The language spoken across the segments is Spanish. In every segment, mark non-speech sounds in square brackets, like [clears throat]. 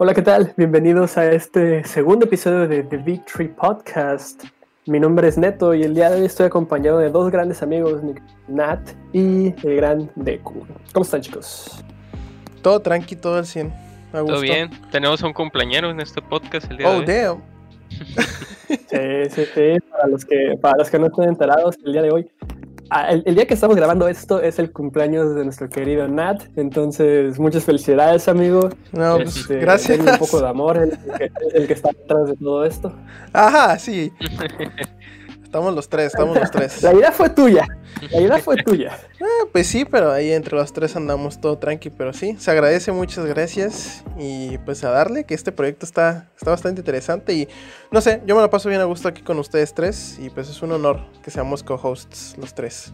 Hola, ¿qué tal? Bienvenidos a este segundo episodio de The Victory Podcast. Mi nombre es Neto y el día de hoy estoy acompañado de dos grandes amigos, Nat y el gran Deku. ¿Cómo están, chicos? Todo tranqui, todo al 100. Todo bien. Tenemos un cumpleañero en este podcast el día oh, de hoy. Oh, damn. Sí, sí, sí. Para los, que, para los que no estén enterados, el día de hoy Ah, el, día que estamos grabando esto es el cumpleaños de nuestro querido Nat, entonces muchas felicidades, amigo. No, pues, este, gracias. un poco de amor, el, el, que está detrás de todo esto. Ajá, sí. [laughs] Estamos los tres, estamos los tres. [laughs] La idea fue tuya. La idea fue tuya. [laughs] Ah, pues sí, pero ahí entre los tres andamos todo tranqui, pero sí, se agradece, muchas gracias. Y pues a darle, que este proyecto está, está bastante interesante. Y no sé, yo me lo paso bien a gusto aquí con ustedes tres. Y pues es un honor que seamos co-hosts los tres.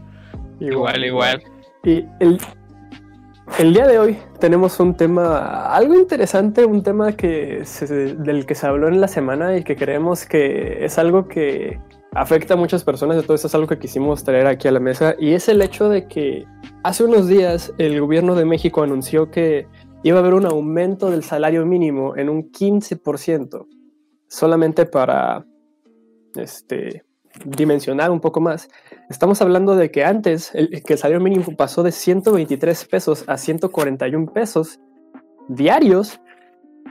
Igual, igual. Y el, el día de hoy tenemos un tema algo interesante, un tema que del que se habló en la semana y que creemos que es algo que afecta a muchas personas, entonces es algo que quisimos traer aquí a la mesa y es el hecho de que hace unos días el gobierno de México anunció que iba a haber un aumento del salario mínimo en un 15%, solamente para este, dimensionar un poco más. Estamos hablando de que antes el, que el salario mínimo pasó de 123 pesos a 141 pesos diarios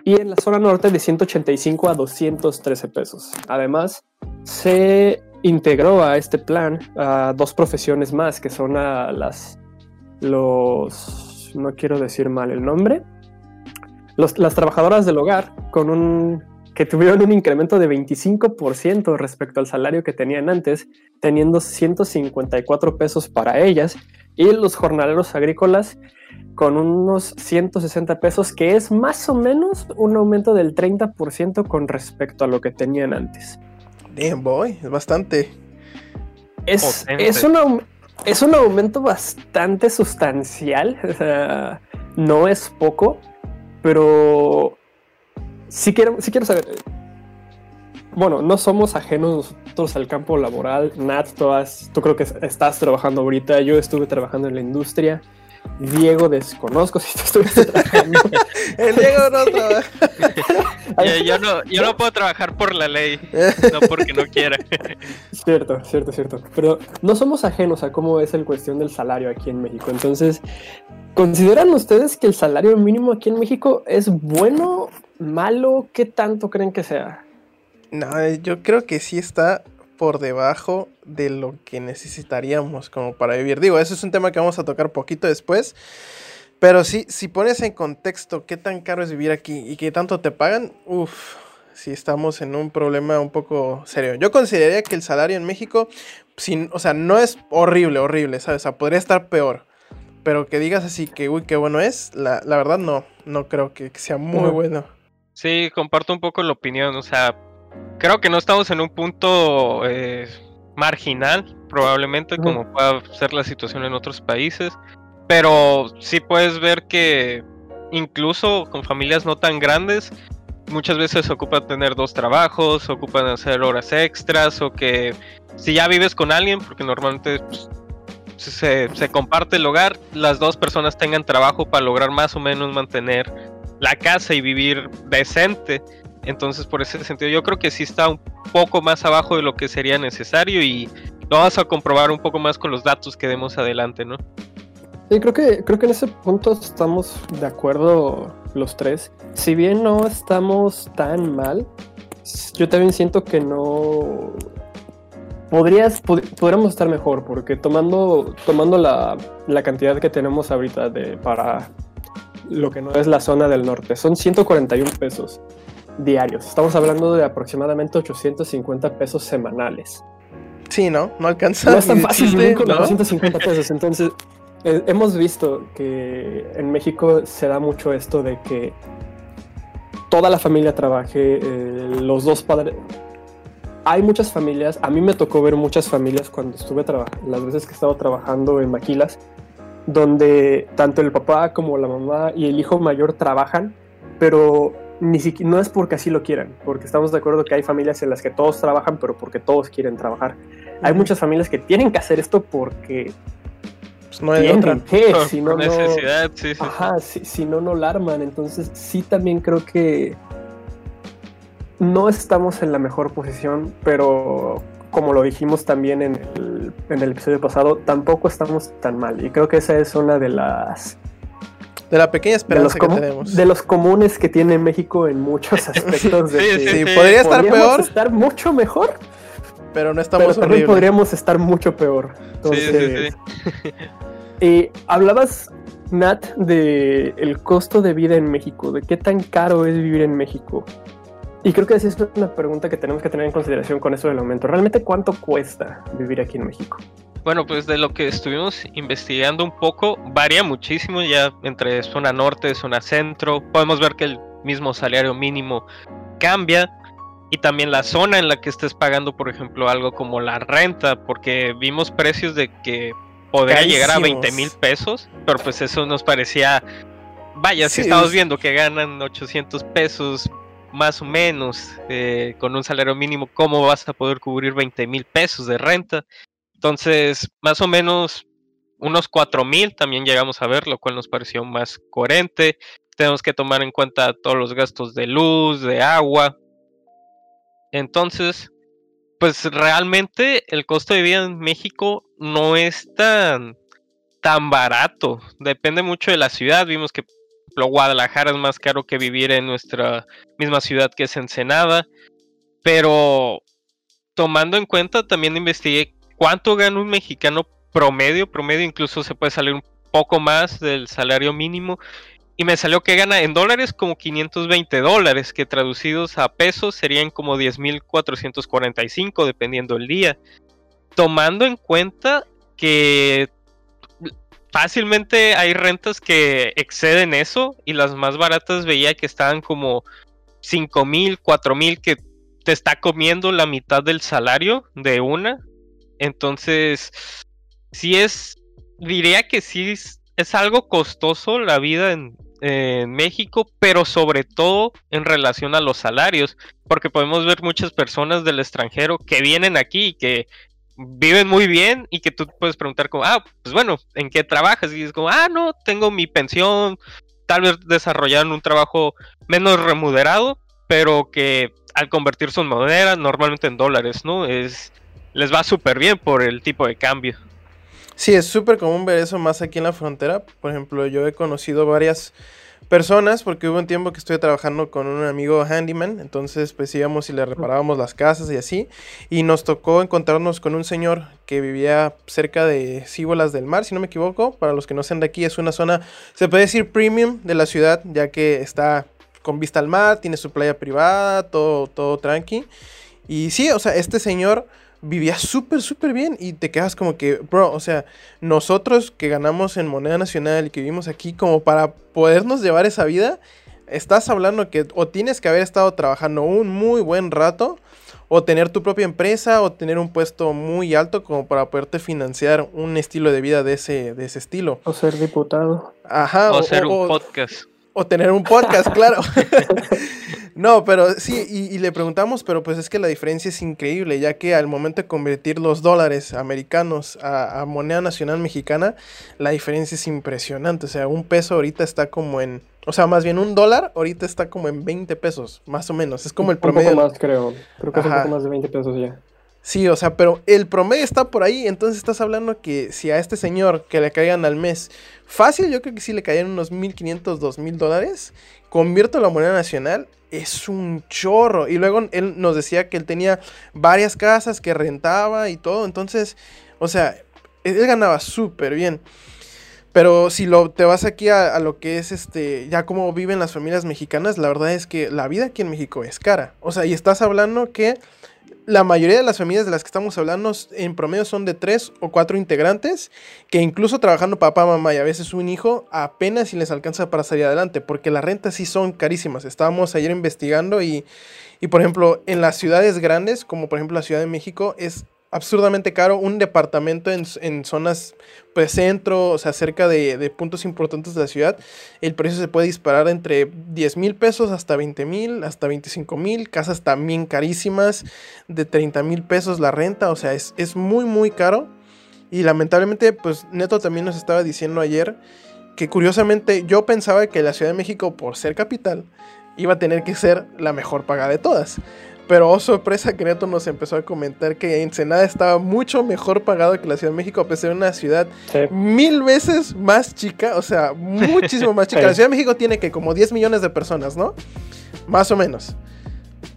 y en la zona norte de 185 a 213 pesos. Además, se integró a este plan a dos profesiones más, que son a las, los, no quiero decir mal el nombre, las trabajadoras del hogar, con un, que tuvieron un incremento de 25% respecto al salario que tenían antes, teniendo 154 pesos para ellas, y los jornaleros agrícolas con unos 160 pesos, que es más o menos un aumento del 30% con respecto a lo que tenían antes. Damn boy, es bastante. Es, es, un, es un aumento bastante sustancial, no es poco, pero sí quiero, sí quiero saber. Bueno, no somos ajenos nosotros al campo laboral. Nat, tú creo que estás trabajando ahorita. Yo estuve trabajando en la industria. Diego desconozco si tú estuviste [laughs] trabajando. El Diego no trabaja. yo, no, yo no puedo trabajar por la ley, no porque no quiera. [laughs] Cierto, cierto, cierto. Pero no somos ajenos a cómo es el cuestión del salario aquí en México. Entonces, ¿consideran ustedes que el salario mínimo aquí en México es bueno, malo? ¿Qué tanto creen que sea? No, yo creo que sí está por debajo de lo que necesitaríamos como para vivir. Digo, eso es un tema que vamos a tocar poquito después. Pero sí, si pones en contexto qué tan caro es vivir aquí y qué tanto te pagan, uff, si estamos en un problema un poco serio. Yo consideraría que el salario en México, sin, o sea, no es horrible, horrible, ¿sabes? O sea, podría estar peor. Pero que digas así que, uy, qué bueno es, la, verdad no, no creo que sea muy bueno. Sí, comparto un poco la opinión, o sea, creo que no estamos en un punto eh, marginal, probablemente, como pueda ser la situación en otros países. Pero sí puedes ver que incluso con familias no tan grandes, muchas veces se ocupa tener dos trabajos, ocupan hacer horas extras, o que si ya vives con alguien, porque normalmente pues, se, se comparte el hogar, las dos personas tengan trabajo para lograr más o menos mantener la casa y vivir decente. Entonces, por ese sentido, yo creo que sí está un poco más abajo de lo que sería necesario y lo vamos a comprobar un poco más con los datos que demos adelante, ¿no? Sí, creo que, creo que en ese punto estamos de acuerdo los tres. Si bien no estamos tan mal, yo también siento que no. Podrías, podríamos estar mejor, porque tomando, tomando la, la cantidad que tenemos ahorita de, para lo que no es la zona del norte, son 141 pesos diarios. Estamos hablando de aproximadamente 850 pesos semanales. Sí, ¿no? No alcanza. No es tan fácil vivir con 850 pesos. Entonces, eh, hemos visto que en México se da mucho esto de que toda la familia trabaje, eh, los dos padres. Hay muchas familias, a mí me tocó ver muchas familias cuando estuve trabajando, las veces que he estado trabajando en maquilas, donde tanto el papá como la mamá y el hijo mayor trabajan, pero ni siquiera, no es porque así lo quieran, porque estamos de acuerdo que hay familias en las que todos trabajan, pero porque todos quieren trabajar. Hay muchas familias que tienen que hacer esto porque pues no hay otra. que, [laughs] si no, no, necesidad, sí, sí. ajá, si, si no, no la arman. Entonces, sí también creo que no estamos en la mejor posición, pero como lo dijimos también en el, en el episodio pasado, tampoco estamos tan mal. Y creo que esa es una de las De la pequeña de los, esperanza que tenemos. de los comunes que tiene México en muchos [laughs] aspectos. De Sí, que sí, podría estar podríamos peor, estar mucho mejor, pero no pero estamos también horribles. podríamos estar mucho peor. Sí, sí, Entonces, sí. [laughs] eh, hablabas, Nat, de el costo de vida en México, de qué tan caro es vivir en México. Y creo que esa es una pregunta que tenemos que tener en consideración con eso del aumento. ¿Realmente cuánto cuesta vivir aquí en México? Bueno, pues de lo que estuvimos investigando un poco, varía muchísimo ya entre zona norte, zona centro. Podemos ver que el mismo salario mínimo cambia y también la zona en la que estés pagando, por ejemplo, algo como la renta, porque vimos precios de que podría llegar a 20 mil pesos, pero pues eso nos parecía, vaya, si estamos es- viendo que ganan 800 pesos más o menos eh, con un salario mínimo, ¿cómo vas a poder cubrir 20 mil pesos de renta? Entonces, más o menos unos 4 mil también llegamos a ver, lo cual nos pareció más coherente. Tenemos que tomar en cuenta todos los gastos de luz, de agua. Entonces, pues realmente el costo de vida en México no es tan, tan barato. Depende mucho de la ciudad. Vimos que ejemplo, Guadalajara es más caro que vivir en nuestra misma ciudad que es Ensenada. Pero tomando en cuenta, también investigué cuánto gana un mexicano promedio. Promedio incluso se puede salir un poco más del salario mínimo. Y me salió que gana en dólares como 520 dólares, que traducidos a pesos serían como 10.445 dependiendo el día. Tomando en cuenta que fácilmente hay rentas que exceden eso y las más baratas veía que estaban como 5.000, 4.000 que te está comiendo la mitad del salario de una. Entonces, sí es, diría que sí es, es algo costoso la vida en, en México, pero sobre todo en relación a los salarios, porque podemos ver muchas personas del extranjero que vienen aquí y que viven muy bien y que tú puedes preguntar como, ah, pues bueno, ¿en qué trabajas? Y es como, ah, no, tengo mi pensión, tal vez desarrollaron un trabajo menos remunerado, pero que al convertir su moneda normalmente en dólares, ¿no? Es les va súper bien por el tipo de cambio. Sí, es súper común ver eso más aquí en la frontera. Por ejemplo, yo he conocido varias personas porque hubo un tiempo que estuve trabajando con un amigo handyman, entonces pues íbamos y le reparábamos las casas y así, y nos tocó encontrarnos con un señor que vivía cerca de Cíbolas del Mar, si no me equivoco, para los que no sean de aquí, es una zona, se puede decir premium de la ciudad, ya que está con vista al mar, tiene su playa privada, todo, todo tranqui, y sí, o sea, este señor vivía súper, súper bien y te quedas como que, bro, o sea, nosotros que ganamos en moneda nacional y que vivimos aquí como para podernos llevar esa vida, estás hablando que o tienes que haber estado trabajando un muy buen rato o tener tu propia empresa o tener un puesto muy alto como para poderte financiar un estilo de vida de ese, de ese estilo. O ser diputado. Ajá. o hacer un o- podcast. o tener un podcast, [laughs] claro. [laughs] no, pero sí, y, y le preguntamos, pero pues es que la diferencia es increíble, ya que al momento de convertir los dólares americanos a, a moneda nacional mexicana, la diferencia es impresionante. O sea, un peso ahorita está como en, o sea, más bien un dólar ahorita está como en 20 pesos, más o menos. Es como el Un promedio. poco más, creo. Creo que es un poco más de 20 pesos ya. Sí, o sea, pero el promedio está por ahí, entonces estás hablando que si a este señor que le caigan al mes, fácil, yo creo que sí le caían unos 1.500, 2.000 dólares, convierto la moneda nacional, es un chorro. Y luego él nos decía que él tenía varias casas que rentaba y todo, entonces, o sea, él ganaba súper bien. Pero si lo, te vas aquí a, a lo que es este, ya como viven las familias mexicanas, la verdad es que la vida aquí en México es cara. O sea, y estás hablando que la mayoría de las familias de las que estamos hablando en promedio son de tres o cuatro integrantes, que incluso trabajando papá, mamá y a veces un hijo, apenas si les alcanza para salir adelante, porque las rentas sí son carísimas. Estábamos ayer investigando y, y por ejemplo, en las ciudades grandes, como por ejemplo la Ciudad de México, es absurdamente caro un departamento en, en zonas, pues centro, o sea, cerca de, de puntos importantes de la ciudad, el precio se puede disparar entre 10 mil pesos hasta 20 mil, hasta 25 mil, casas también carísimas, de 30 mil pesos la renta, o sea, es, es muy, muy caro. Y lamentablemente, pues Neto también nos estaba diciendo ayer que curiosamente yo pensaba que la Ciudad de México, por ser capital, iba a tener que ser la mejor pagada de todas. Pero oh sorpresa que Neto nos empezó a comentar que Ensenada estaba mucho mejor pagado que la Ciudad de México, a pesar de una ciudad mil veces más chica, o sea, muchísimo más chica. La Ciudad de México tiene que como 10 millones de personas, ¿no? Más o menos.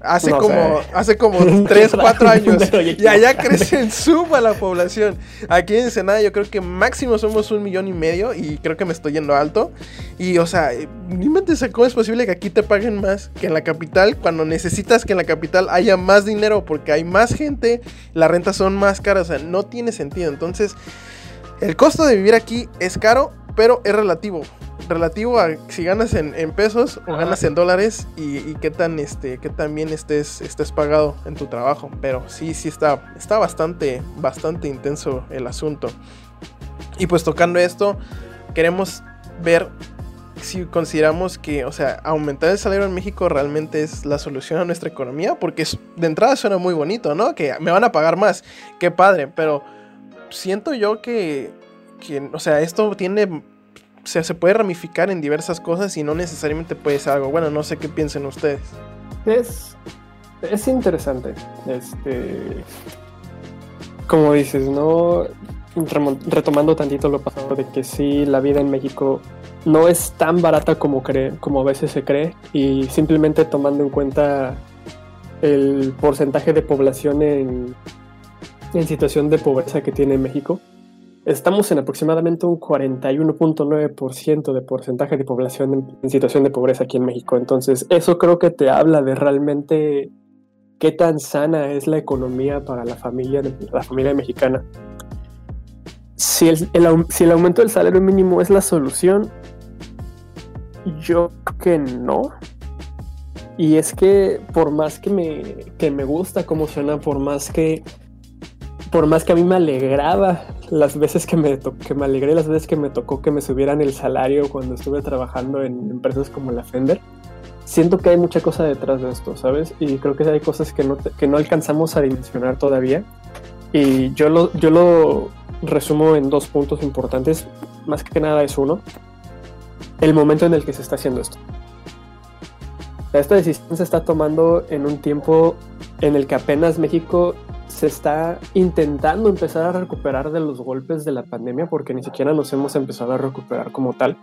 Hace como, hace como 3, 4 años. [laughs] y allá [laughs] crece en suma la población. Aquí en Ensenada yo creo que máximo somos un millón y medio. Y creo que me estoy yendo alto. Y o sea, inventes cómo es posible que aquí te paguen más que en la capital. Cuando necesitas que en la capital haya más dinero. Porque hay más gente. Las rentas son más caras. O sea, no tiene sentido. Entonces, el costo de vivir aquí es caro. Pero es relativo relativo a si ganas en, pesos o ganas en dólares y, qué tan este qué tan bien estés, estés pagado en tu trabajo. Pero sí, sí está, está bastante, bastante intenso el asunto. Y pues tocando esto, queremos ver si consideramos que, o sea, aumentar el salario en México realmente es la solución a nuestra economía, porque de entrada suena muy bonito, ¿no? Que me van a pagar más, qué padre, pero siento yo que, o sea, esto tiene sea, se puede ramificar en diversas cosas y no necesariamente puede ser algo bueno. No sé qué piensen ustedes. Es, es interesante. Este, como dices, ¿no? Retomando tantito lo pasado de que sí, la vida en México no es tan barata como, cree, como a veces se cree y simplemente tomando en cuenta el porcentaje de población en, en situación de pobreza que tiene México, Estamos en aproximadamente un 41.9% de porcentaje de población en, situación de pobreza aquí en México. Entonces, eso creo que te habla de realmente qué tan sana es la economía para la familia, la familia mexicana. Si el, si el aumento del salario mínimo es la solución, yo creo que no. Y es que por más que me, que me gusta cómo suena, por más que por más que a mí me alegraba las veces que me, que me alegré, las veces que me tocó que me subieran el salario cuando estuve trabajando en empresas como la Fender, siento que hay mucha cosa detrás de esto, ¿sabes? Y creo que hay cosas que no, que no alcanzamos a dimensionar todavía. Y yo lo, yo lo resumo en dos puntos importantes. Más que nada es uno, el momento en el que se está haciendo esto. Esta decisión se está tomando en un tiempo en el que apenas México se está intentando empezar a recuperar de los golpes de la pandemia porque ni siquiera nos hemos empezado a recuperar como tal.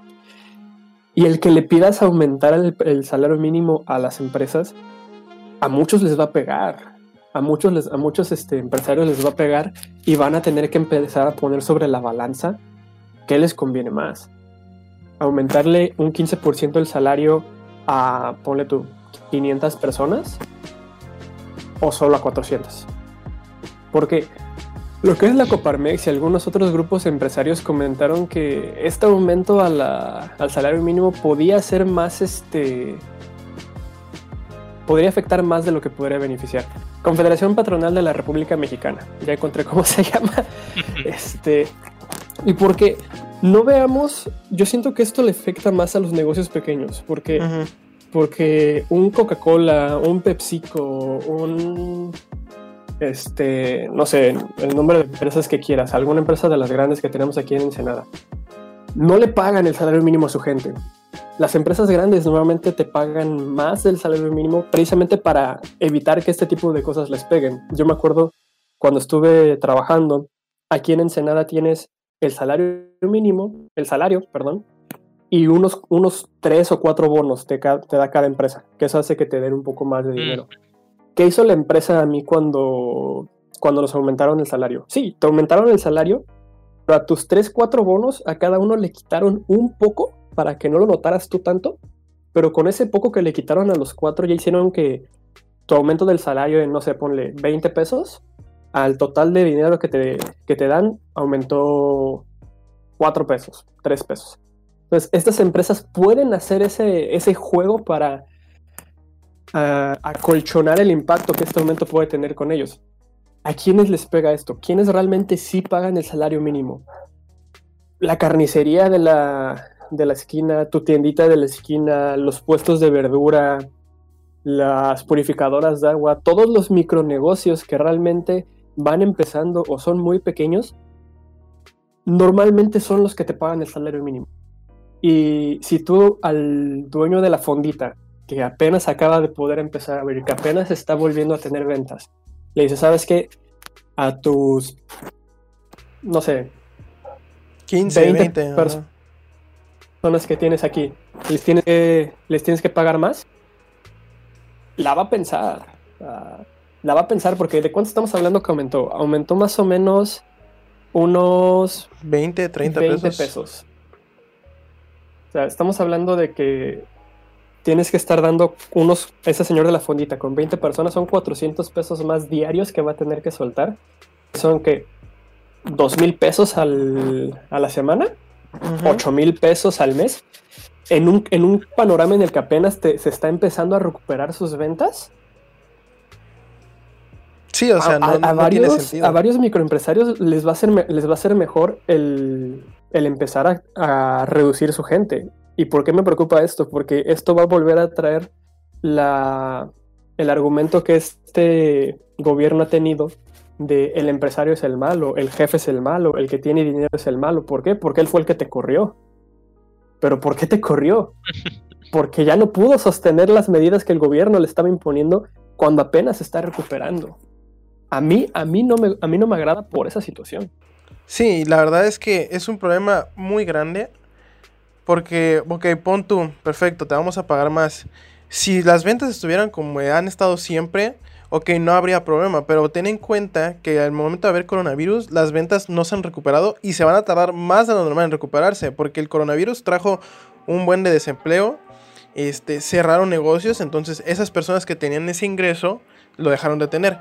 Y el que le pidas aumentar el, salario mínimo a las empresas, a muchos les va a pegar. A muchos, a muchos este, empresarios les va a pegar y van a tener que empezar a poner sobre la balanza qué les conviene más. Aumentarle un 15% el salario a, ponle tú, 500 personas o solo a 400. Porque lo que es la Coparmex y algunos otros grupos empresarios comentaron que este aumento al salario mínimo podía ser más este. podría afectar más de lo que podría beneficiar. Confederación Patronal de la República Mexicana. Ya encontré cómo [laughs] se llama. este. Y porque no veamos, yo siento que esto le afecta más a los negocios pequeños, porque, porque un Coca-Cola, un PepsiCo, un este, no sé, el nombre de empresas que quieras, alguna empresa de las grandes que tenemos aquí en Ensenada, no le pagan el salario mínimo a su gente. Las empresas grandes normalmente te pagan más del salario mínimo precisamente para evitar que este tipo de cosas les peguen. Yo me acuerdo cuando estuve trabajando, aquí en Ensenada tienes el salario mínimo, el salario, perdón, y unos, unos tres o cuatro bonos te, te da cada empresa, que eso hace que te den un poco más de mm. ¿Qué hizo la empresa a mí cuando, cuando nos aumentaron el salario? Sí, te aumentaron el salario, pero a tus 3, 4 bonos a cada uno le quitaron un poco para que no lo notaras tú tanto, pero con ese poco que le quitaron a los cuatro ya hicieron que tu aumento del salario en, no sé, ponle 20 pesos, al total de dinero que te, que te dan aumentó 4 pesos, 3 pesos. Entonces, estas empresas pueden hacer ese, ese juego para a acolchonar el impacto que este aumento puede tener con ellos. ¿A quiénes les pega esto? ¿Quiénes realmente sí pagan el salario mínimo? La carnicería de la, de la esquina, tu tiendita de la esquina, los puestos de verdura, las purificadoras de agua, todos los micronegocios que realmente van empezando o son muy pequeños, normalmente son los que te pagan el salario mínimo. Y si tú al dueño de la fondita, que apenas acaba de poder empezar a abrir, que apenas está volviendo a tener ventas, le dices, ¿sabes qué? A tus, no sé, 15, 20, personas que tienes aquí, les tienes que, les tienes que pagar más, la va a pensar. la va a pensar porque ¿de cuánto estamos hablando que aumentó? Aumentó más o menos unos 20, 30 pesos. O sea, estamos hablando de que tienes que estar dando unos, ese señor de la fondita con 20 personas, son 400 pesos más diarios que va a tener que soltar. Son que 2 mil pesos al, a la semana, 8 mil pesos al mes. En un, en un panorama en el que apenas se está empezando a recuperar sus ventas, Sí, o sea, a, no, varios, a varios microempresarios les va a ser, les va a ser mejor el, empezar a, reducir su gente. ¿Y por qué me preocupa esto? Porque esto va a volver a traer la, el argumento que este gobierno ha tenido de el empresario es el malo, el jefe es el malo, el que tiene dinero es el malo. ¿Por qué? Porque él fue el que te corrió. ¿Pero por qué te corrió? Porque ya no pudo sostener las medidas que el gobierno le estaba imponiendo cuando apenas está recuperando a mí, a mí, no me, a mí no me agrada por esa situación. Sí, la verdad es que es un problema muy grande. Porque, ok, pon tú, perfecto, te vamos a pagar más. Si las ventas estuvieran como han estado siempre, ok, no habría problema. Pero ten en cuenta que al momento de haber coronavirus, las ventas no se han recuperado y se van a tardar más de lo normal en recuperarse. Porque el coronavirus trajo un buen de desempleo, este, cerraron negocios, entonces esas personas que tenían ese ingreso lo dejaron de tener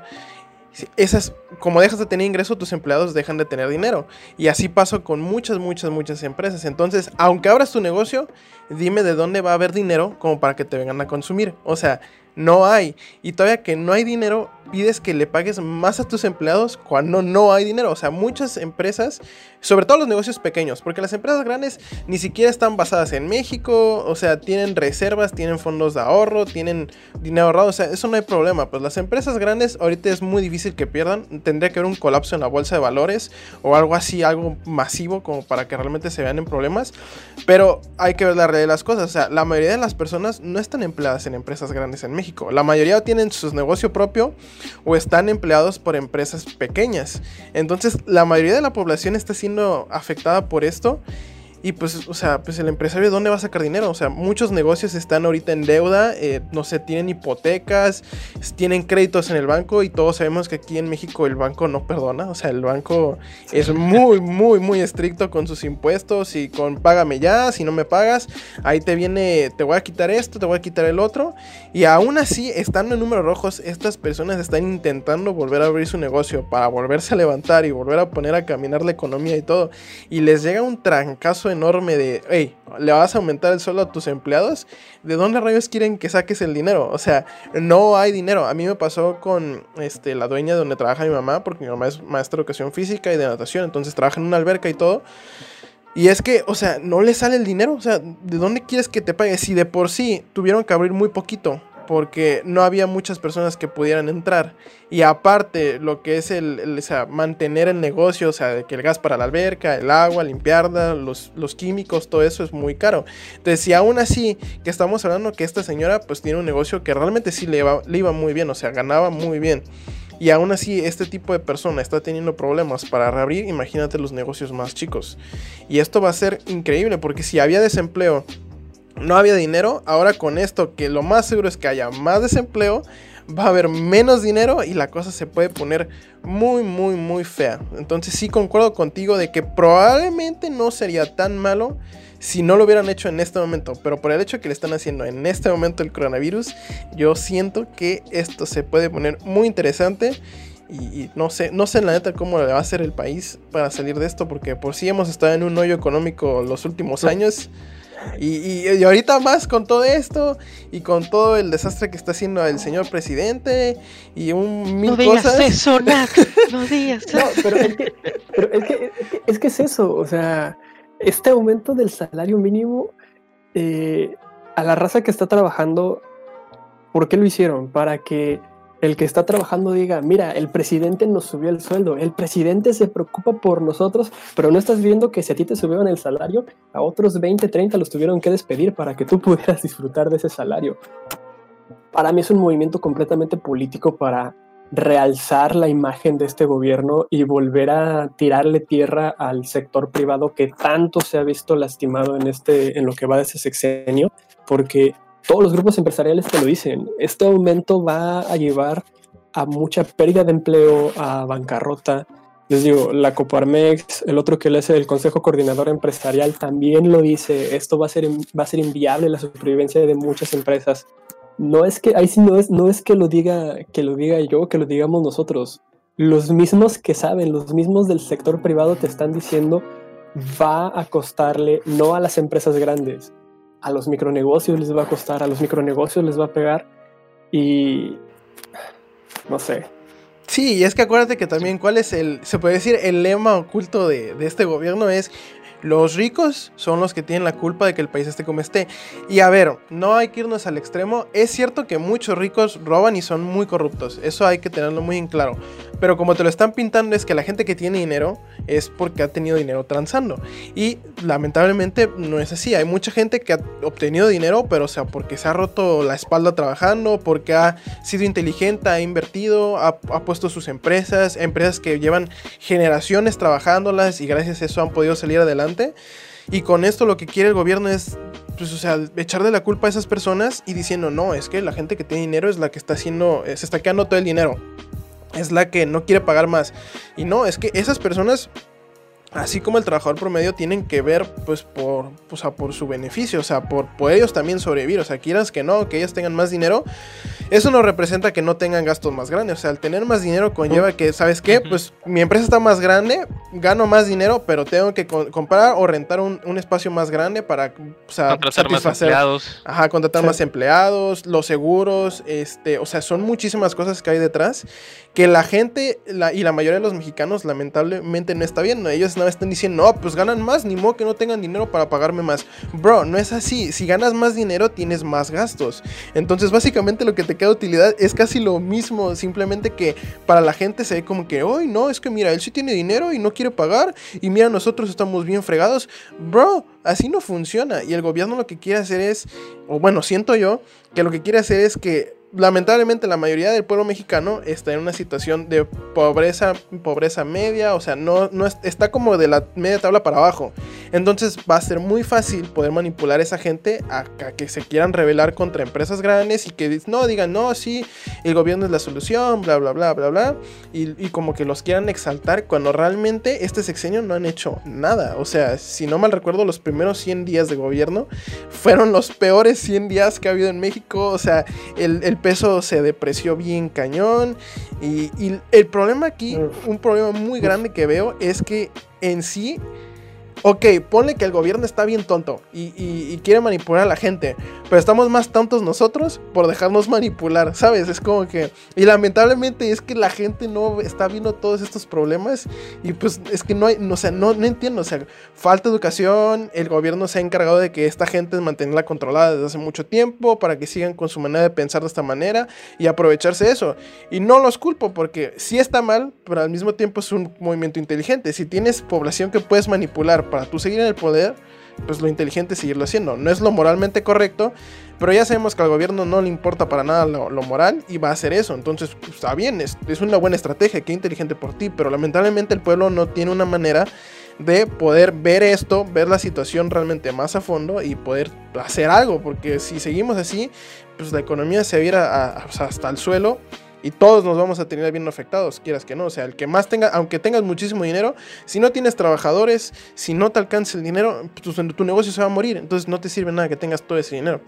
esas, como dejas de tener ingreso, tus empleados dejan de tener dinero. Y así pasó con muchas, muchas, muchas empresas. Entonces, aunque abras tu negocio, dime de dónde va a haber dinero como para que te vengan a consumir. O sea, no hay. Y todavía que no hay dinero, pides que le pagues más a tus empleados cuando no hay dinero. O sea, muchas empresas, sobre todo los negocios pequeños, porque las empresas grandes ni siquiera están basadas en México, o sea, tienen reservas, tienen fondos de ahorro, tienen dinero ahorrado, o sea, eso no hay problema. Pues las empresas grandes ahorita es muy difícil que pierdan, tendría que haber un colapso en la bolsa de valores o algo así, algo masivo como para que realmente se vean en problemas. Pero hay que ver la realidad de las cosas, o sea, la mayoría de las personas no están empleadas en empresas grandes en México. La mayoría tienen su negocio propio o están empleados por empresas pequeñas. Entonces la mayoría de la población está siendo afectada por esto y pues, o sea, pues el empresario, ¿dónde va a sacar dinero? O sea, muchos negocios están ahorita en deuda, eh, no sé, tienen hipotecas, tienen créditos en el banco y todos sabemos que aquí en México el banco no perdona. O sea, el banco es muy, muy, muy estricto con sus impuestos y con págame ya, si no me pagas, ahí te viene, te voy a quitar esto, te voy a quitar el otro. Y aún así, estando en números rojos, estas personas están intentando volver a abrir su negocio para volverse a levantar y volver a poner a caminar la economía y todo. Y les llega un trancazo enorme de, hey, le vas a aumentar el sueldo a tus empleados, ¿de dónde rayos quieren que saques el dinero? O sea, no hay dinero. A mí me pasó con este, la dueña de donde trabaja mi mamá, porque mi mamá es maestra de educación física y de natación, entonces trabaja en una alberca y todo. Y es que, o sea, no le sale el dinero. O sea, ¿de dónde quieres que te pague? Si de por sí tuvieron que abrir muy poquito porque no había muchas personas que pudieran entrar. Y aparte, lo que es el, mantener el negocio, o sea, que el gas para la alberca, el agua, limpiarla, los, los químicos, todo eso es muy caro. Entonces, si aún así, que estamos hablando que esta señora pues tiene un negocio que realmente sí le iba, le iba muy bien, o sea, ganaba muy bien. Y aún así, este tipo de persona está teniendo problemas para reabrir, imagínate los negocios más chicos. Y esto va a ser increíble porque si había desempleo no había dinero. Ahora con esto, que lo más seguro es que haya más desempleo, va a haber menos dinero y la cosa se puede poner muy, muy, muy fea. Entonces sí concuerdo contigo de que probablemente no sería tan malo si no lo hubieran hecho en este momento. Pero por el hecho que le están haciendo en este momento el coronavirus, yo siento que esto se puede poner muy interesante. Y, no sé, no sé la neta cómo le va a hacer el país para salir de esto, porque por si hemos estado en un hoyo económico los últimos años. Y, ahorita más con todo esto y con todo el desastre que está haciendo el señor presidente y un mil no digas eso, no [laughs] digas eso. pero, es que, es, que, es, eso, o sea, este aumento del salario mínimo eh, a la raza que está trabajando, ¿por qué lo hicieron? Para que el que está trabajando diga, mira, el presidente nos subió el sueldo, el presidente se preocupa por nosotros, pero no estás viendo que si a ti te subieron el salario, a otros 20, 30 los tuvieron que despedir para que tú [laughs] pudieras disfrutar de ese salario. Para mí es un movimiento completamente político para realzar la imagen de este gobierno y volver a tirarle tierra al sector privado que tanto se ha visto lastimado en, este, en lo que va de ese sexenio, porque todos los grupos empresariales te lo dicen, este aumento va a llevar a mucha pérdida de empleo, a bancarrota. Les digo, la Coparmex, el otro que le hace el Consejo Coordinador Empresarial también lo dice, esto va a ser, va a ser inviable la supervivencia de muchas empresas no es que ahí sí no es, no es que lo diga, que lo diga yo, que lo digamos nosotros. Los mismos que saben, los mismos del sector privado te están diciendo va a costarle no a las empresas grandes, a los micronegocios les va a costar, a los micronegocios les va a pegar y no sé. Sí, y es que acuérdate que también cuál es el, se puede decir, el lema oculto de, de este gobierno es los ricos son los que tienen la culpa de que el país esté como esté. Y a ver, no hay que irnos al extremo. Es cierto que muchos ricos roban y son muy corruptos. Eso hay que tenerlo muy en claro. Pero como te lo están pintando es que la gente que tiene dinero es porque ha tenido dinero transando. Y lamentablemente no es así. Hay mucha gente que ha obtenido dinero, pero o sea, porque se ha roto la espalda trabajando, porque ha sido inteligente, ha invertido, ha, ha puesto sus empresas, empresas que llevan generaciones trabajándolas y gracias a eso han podido salir adelante. Y con esto lo que quiere el gobierno es pues, o sea, echarle la culpa a esas personas y diciendo, no, es que la gente que tiene dinero es la que está haciendo, se está quedando todo el dinero es la que no quiere pagar más. Y no, es que esas personas así como el trabajador promedio tienen que ver pues por, por su beneficio, o sea, por, por, ellos también sobrevivir, o sea, quieras que no, que ellos tengan más dinero, eso no representa que no tengan gastos más grandes, o sea, el tener más dinero conlleva que, ¿sabes qué? Pues mi empresa está más grande, gano más dinero, pero tengo que comprar o rentar un, espacio más grande para, o sea, contratar más empleados. Ajá, contratar más empleados, los seguros, este, o sea, son muchísimas cosas que hay detrás que la gente la, y la mayoría de los mexicanos lamentablemente no está viendo, ellos están diciendo, no, pues ganan más, ni modo que no tengan dinero para pagarme más. Bro, no es así. Si ganas más dinero, tienes más gastos. Entonces, básicamente lo que te queda de utilidad es casi lo mismo. Simplemente que para la gente se ve como que, hoy no, es que mira, él sí tiene dinero y no quiere pagar. Y mira, nosotros estamos bien fregados. Bro, así no funciona. Y el gobierno lo que quiere hacer es, o bueno, siento yo, que lo que quiere hacer es que lamentablemente la mayoría del pueblo mexicano está en una situación de pobreza, pobreza media, o sea, no, no está como de la media tabla para abajo. Entonces va a ser muy fácil poder manipular a esa gente a, que se quieran rebelar contra empresas grandes y que no digan, no, sí, el gobierno es la solución, bla, bla, bla, bla, bla, y, como que los quieran exaltar cuando realmente este sexenio no han hecho nada. O sea, si no mal recuerdo, los primeros 100 días de gobierno fueron los peores 100 días que ha habido en México. O sea, el peso se depreció bien cañón. Y, y el problema aquí, un problema muy grande que veo es que en sí ok, ponle que el gobierno está bien tonto y, quiere manipular a la gente, pero estamos más tontos nosotros por dejarnos manipular, ¿sabes? Es como que, y lamentablemente es que la gente no está viendo todos estos problemas y pues es que no hay, no, o sea, no, no entiendo, o sea, falta educación, el gobierno se ha encargado de que esta gente mantenerla controlada desde hace mucho tiempo para que sigan con su manera de pensar de esta manera y aprovecharse de eso. Y no los culpo porque sí está mal, pero al mismo tiempo es un movimiento inteligente. Si tienes población que puedes manipular, para tú seguir en el poder, pues lo inteligente es seguirlo haciendo. No es lo moralmente correcto, pero ya sabemos que al gobierno no le importa para nada lo, moral y va a hacer eso. Entonces, pues, está bien, es, es, una buena estrategia, qué inteligente por ti, pero lamentablemente el pueblo no tiene una manera de poder ver esto, ver la situación realmente más a fondo y poder hacer algo, porque si seguimos así, pues la economía se viera hasta el suelo y todos nos vamos a tener bien afectados, quieras que no. O sea, el que más tenga, aunque tengas muchísimo dinero, si no tienes trabajadores, si no te alcanza el dinero, tu, tu negocio se va a morir. Entonces no te sirve nada que tengas todo ese dinero.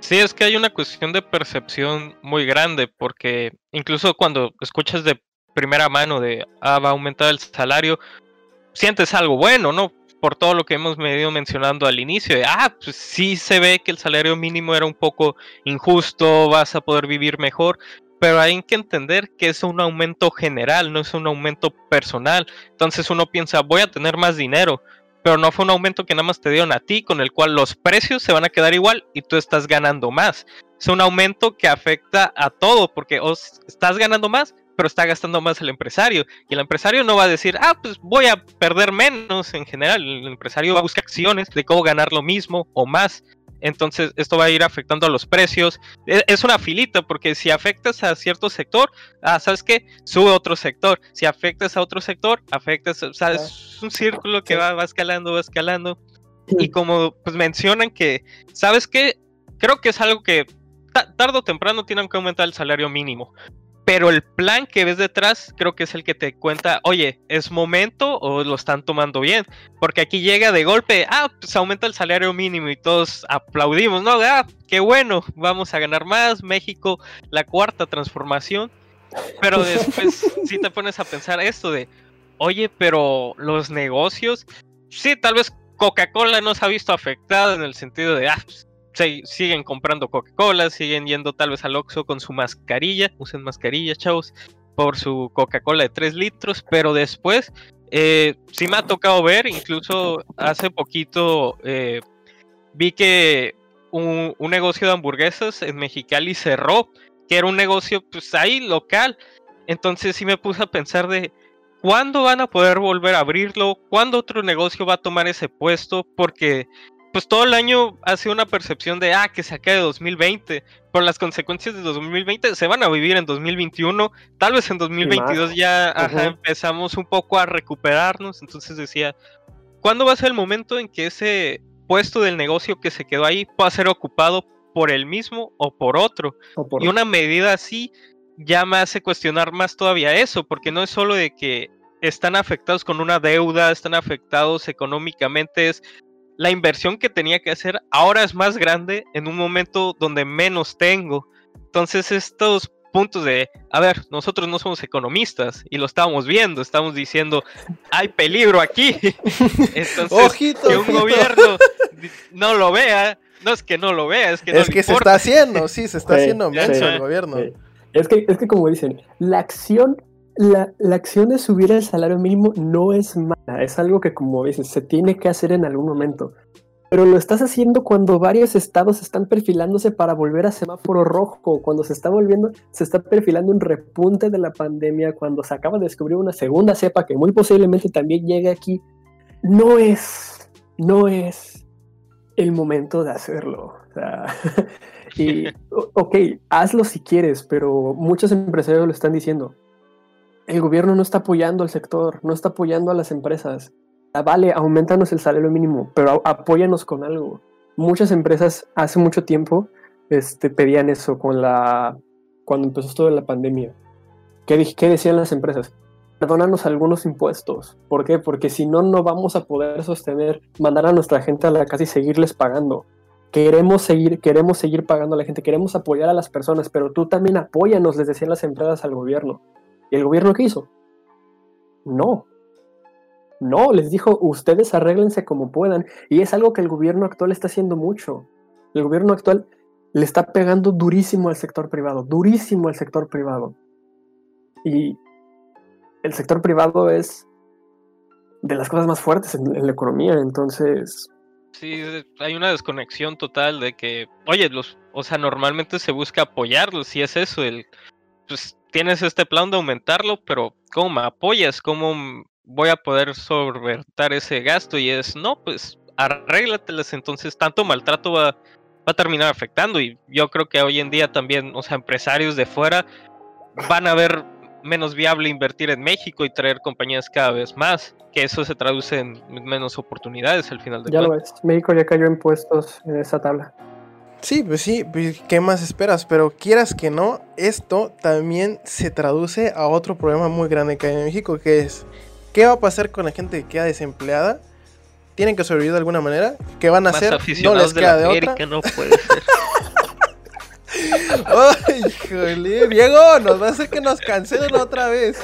Sí, es que hay una cuestión de percepción muy grande, porque incluso cuando escuchas de primera mano de, ah, va a aumentar el salario, sientes algo bueno, ¿no? Por todo lo que hemos venido mencionando al inicio, ah, pues sí se ve que el salario mínimo era un poco injusto, vas a poder vivir mejor, pero hay que entender que es un aumento general, no es un aumento personal. Entonces uno piensa, voy a tener más dinero, pero no fue un aumento que nada más te dieron a ti, con el cual los precios se van a quedar igual y tú estás ganando más. Es un aumento que afecta a todo, porque estás ganando más, pero está gastando más el empresario. Y el empresario no va a decir, ah, pues voy a perder menos en general. El empresario va a buscar acciones de cómo ganar lo mismo o más. Entonces esto va a ir afectando a los precios. E, es una filita porque si afectas a cierto sector, ah, ¿sabes qué? Sube otro sector. Si afectas a otro sector, afectas, o sea, es un círculo que va, va escalando, va escalando. Y como pues mencionan que, ¿sabes qué? Creo que es algo que tarde o temprano tienen que aumentar el salario mínimo pero el plan que ves detrás creo que es el que te cuenta, oye, ¿es momento o lo están tomando bien? Porque aquí llega de golpe, ah, pues aumenta el salario mínimo y todos aplaudimos, ¿no? Ah, qué bueno, vamos a ganar más, México, la cuarta transformación. Pero [laughs] después si te pones a pensar esto de, oye, pero los negocios, sí, tal vez Coca-Cola no se ha visto afectada en el sentido de, ah, pues, siguen comprando Coca-Cola, siguen yendo tal vez al Oxxo con su mascarilla, usen mascarilla, chavos, por su Coca-Cola de 3 litros, pero después eh, sí me ha tocado ver, incluso hace poquito eh, vi que un, negocio de hamburguesas en Mexicali cerró, que era un negocio pues ahí local, entonces sí me puse a pensar de... ¿Cuándo van a poder volver a abrirlo? ¿Cuándo otro negocio va a tomar ese puesto? Porque pues todo el año ha sido una percepción de, ah, que se acabe 2020, por las consecuencias de 2020 se van a vivir en 2021, tal vez en 2022 ya empezamos un poco a recuperarnos, entonces decía, ¿cuándo va a ser el momento en que ese puesto del negocio que se quedó ahí pueda ser ocupado por el mismo o por otro? y una medida así ya me hace cuestionar más todavía eso, porque no es solo de que están afectados con una deuda, están afectados económicamente, es la inversión que tenía que hacer ahora es más grande en un momento donde menos tengo. Entonces estos puntos de, a ver, nosotros no somos economistas y lo estábamos viendo, estamos diciendo, hay peligro aquí. [laughs] Entonces, que un gobierno no lo vea, no es que no lo vea, es que es que se está haciendo, sí, se está haciendo menso el gobierno. Es que, es que como dicen, la acción la, acción de subir el salario mínimo no es mala, es algo que como dices, se tiene que hacer en algún momento. Pero lo estás haciendo cuando varios estados están perfilándose para volver a semáforo rojo, cuando se está volviendo, se está perfilando un repunte de la pandemia, cuando se acaba de descubrir una segunda cepa que muy posiblemente también llegue aquí. No es, no es el momento de hacerlo. [laughs] y, [laughs] ok, hazlo si quieres, pero muchos empresarios lo están diciendo el gobierno no está apoyando al sector, no está apoyando a las empresas. Ah, vale, aumentanos el salario mínimo, pero apóyanos con algo. Muchas empresas hace mucho tiempo este, pedían eso con la, cuando empezó toda la pandemia. ¿Qué, ¿Qué decían las empresas? Perdónanos algunos impuestos. ¿Por qué? Porque si no, no vamos a poder sostener, mandar a nuestra gente a la casa y seguirles pagando. Queremos seguir, queremos seguir pagando a la gente, queremos apoyar a las personas, pero tú también apóyanos, les decían las empresas al gobierno. ¿Y el gobierno qué hizo? No. No, les dijo, ustedes arréglense como puedan. Y es algo que el gobierno actual está haciendo mucho. El gobierno actual le está pegando durísimo al sector privado, durísimo al sector privado. Y el sector privado es de las cosas más fuertes en, la economía, entonces... Sí, hay una desconexión total de que, oye, los, o sea, normalmente se busca apoyarlos y es eso, el, pues tienes este plan de aumentarlo, pero ¿cómo me apoyas? ¿Cómo voy a poder sobrevertar ese gasto? Y es, no, pues arréglateles, entonces tanto maltrato va, a terminar afectando. Y yo creo que hoy en día también, o sea, empresarios de fuera van a ver menos viable invertir en México y traer compañías cada vez más, que eso se traduce en menos oportunidades al final de Ya lo ves, México ya cayó en puestos en esa tabla. Sí, pues sí, pues, ¿qué más esperas? Pero quieras que no, esto también se traduce a otro problema muy grande que hay en México, que es, ¿qué va a pasar con la gente que queda desempleada? ¿Tienen que sobrevivir de alguna manera? ¿Qué van a hacer? No les queda de, otra. No puede ser. [laughs] Ay, híjole, Diego, nos va a hacer que nos cancelen otra vez.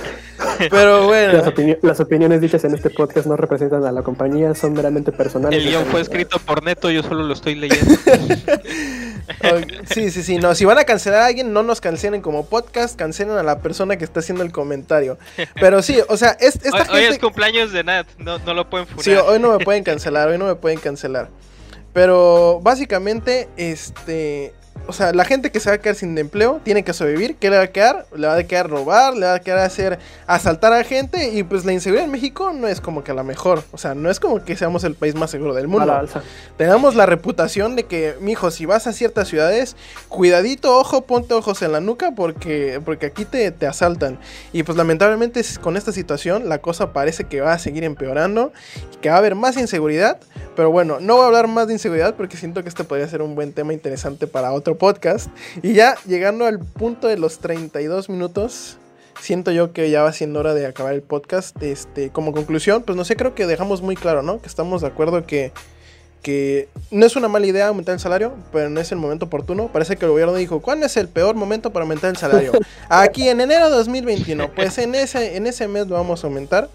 Pero bueno. Las, opiniones dichas en este podcast no representan a la compañía, son meramente personales. El guion fue escrito por Neto, yo solo lo estoy leyendo. [laughs] sí, sí, sí. No, si van a cancelar a alguien, no nos cancelen como podcast, cancelen a la persona que está haciendo el comentario. Pero sí, o sea, es, esta hoy, gente... hoy es cumpleaños de Nat, no, no lo pueden funar. Sí, hoy no me pueden cancelar, hoy no me pueden cancelar. Pero básicamente, este, o sea, la gente que se va a quedar sin empleo tiene que sobrevivir. ¿Qué le va a quedar? Le va a quedar robar, le va a quedar hacer asaltar a gente. Y pues la inseguridad en México no es como que la mejor. O sea, no es como que seamos el país más seguro del mundo. Tenemos la reputación de que, mijo, si vas a ciertas ciudades, cuidadito, ojo, ponte ojos en la nuca porque, porque aquí te, te asaltan. Y pues lamentablemente con esta situación la cosa parece que va a seguir empeorando. Y que va a haber más inseguridad. Pero bueno, no voy a hablar más de inseguridad porque siento que este podría ser un buen tema interesante para otro podcast. Y ya llegando al punto de los 32 minutos, siento yo que ya va siendo hora de acabar el podcast. Este, como conclusión, pues no sé, creo que dejamos muy claro, ¿no? Que estamos de acuerdo que, que no es una mala idea aumentar el salario, pero no es el momento oportuno. Parece que el gobierno dijo, ¿cuándo es el peor momento para aumentar el salario? [laughs] Aquí en enero de 2021, pues en ese, en ese mes lo vamos a aumentar.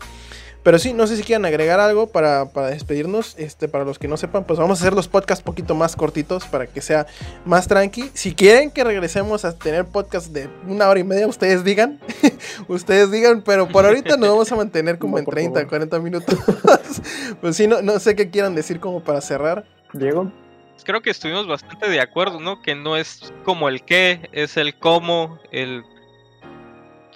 Pero sí, no sé si quieran agregar algo para, para, despedirnos. Este, para los que no sepan, pues vamos a hacer los podcasts poquito más cortitos para que sea más tranqui. Si quieren que regresemos a tener podcasts de una hora y media, ustedes digan. [laughs] ustedes digan, pero por ahorita nos vamos a mantener como en 30, 40 minutos. [laughs] pues sí, no, no sé qué quieran decir como para cerrar. Diego. Creo que estuvimos bastante de acuerdo, ¿no? Que no es como el qué, es el cómo, el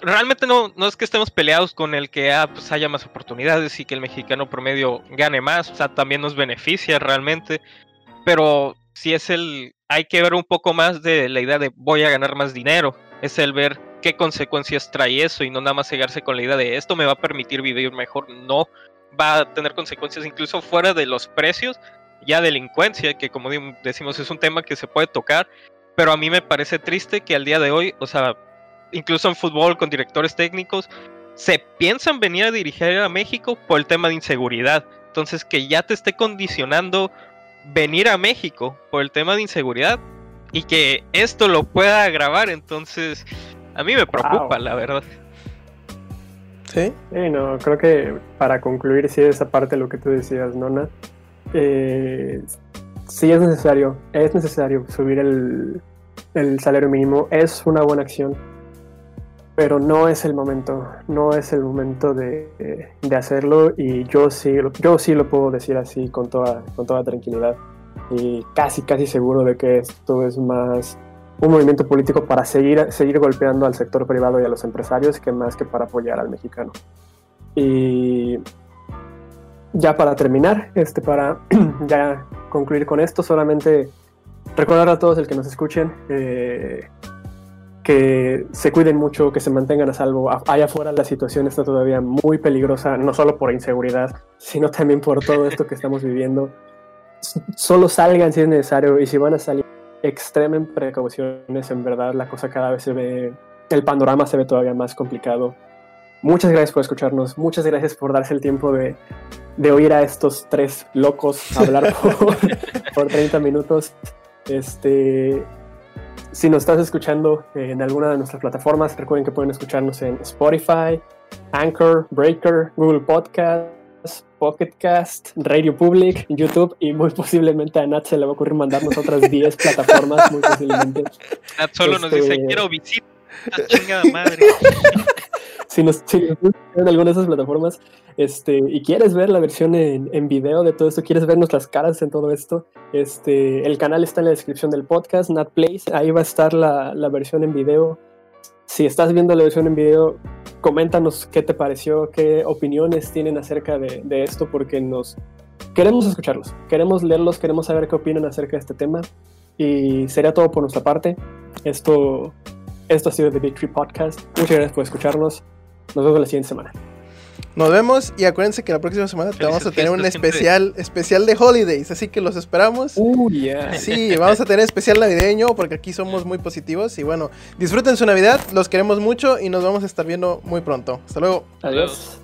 realmente no, no es que estemos peleados con el que ah, pues haya más oportunidades y que el mexicano promedio gane más, o sea, también nos beneficia realmente, pero si es el, hay que ver un poco más de la idea de voy a ganar más dinero, es el ver qué consecuencias trae eso y no nada más cegarse con la idea de esto me va a permitir vivir mejor, no, va a tener consecuencias incluso fuera de los precios, ya delincuencia, que como decimos es un tema que se puede tocar, pero a mí me parece triste que al día de hoy, o sea, incluso en fútbol con directores técnicos, se piensan venir a dirigir a México por el tema de inseguridad. Entonces, que ya te esté condicionando venir a México por el tema de inseguridad y que esto lo pueda agravar, entonces a mí me preocupa, la verdad. ¿Sí? Sí, no, creo que para concluir, sí, esa parte de lo que tú decías, Nona, eh, sí es necesario, es necesario subir el, el salario mínimo, es una buena acción pero no es el momento, no es el momento de, de, hacerlo y yo sí, yo sí lo puedo decir así con toda, con toda tranquilidad y casi, casi seguro de que esto es más un movimiento político para seguir, seguir golpeando al sector privado y a los empresarios que más que para apoyar al mexicano. Y ya para terminar, este, para [clears throat] ya concluir con esto, solamente recordar a todos el que nos escuchen, eh, que se cuiden mucho, que se mantengan a salvo. Allá afuera la situación está todavía muy peligrosa, no solo por inseguridad, sino también por todo esto que estamos viviendo. Solo salgan si es necesario y si van a salir, extremen precauciones. En verdad, la cosa cada vez se ve, el panorama se ve todavía más complicado. Muchas gracias por escucharnos, muchas gracias por darse el tiempo de, de oír a estos tres locos hablar [laughs] por, por 30 minutos. Este, si nos estás escuchando en alguna de nuestras plataformas, recuerden que pueden escucharnos en Spotify, Anchor, Breaker, Google Podcasts, Pocketcast, Radio Public, YouTube y muy posiblemente a Nat se le va a ocurrir mandarnos otras [laughs] 10 plataformas, muy posiblemente. Nat solo nos dice, este, quiero visitar, chingada madre. [laughs] si nos, si en alguna de esas plataformas este, y quieres ver la versión en, en, video de todo esto, quieres ver nuestras caras en todo esto, este, el canal está en la descripción del podcast, Nat Place, ahí va a estar la, la versión en video. Si estás viendo la versión en video, coméntanos qué te pareció, qué opiniones tienen acerca de, de esto, porque nos queremos escucharlos, queremos leerlos, queremos saber qué opinan acerca de este tema. Y sería todo por nuestra parte. Esto, esto ha sido The Big Tree Podcast. Muchas gracias por escucharnos. Nos vemos la siguiente semana. Nos vemos y acuérdense que la próxima semana te vamos a tener un especial especial de holidays, así que los esperamos. Uh, yeah. Sí, vamos a tener especial navideño porque aquí somos muy positivos y bueno, disfruten su Navidad, los queremos mucho y nos vamos a estar viendo muy pronto. Hasta luego. Adiós.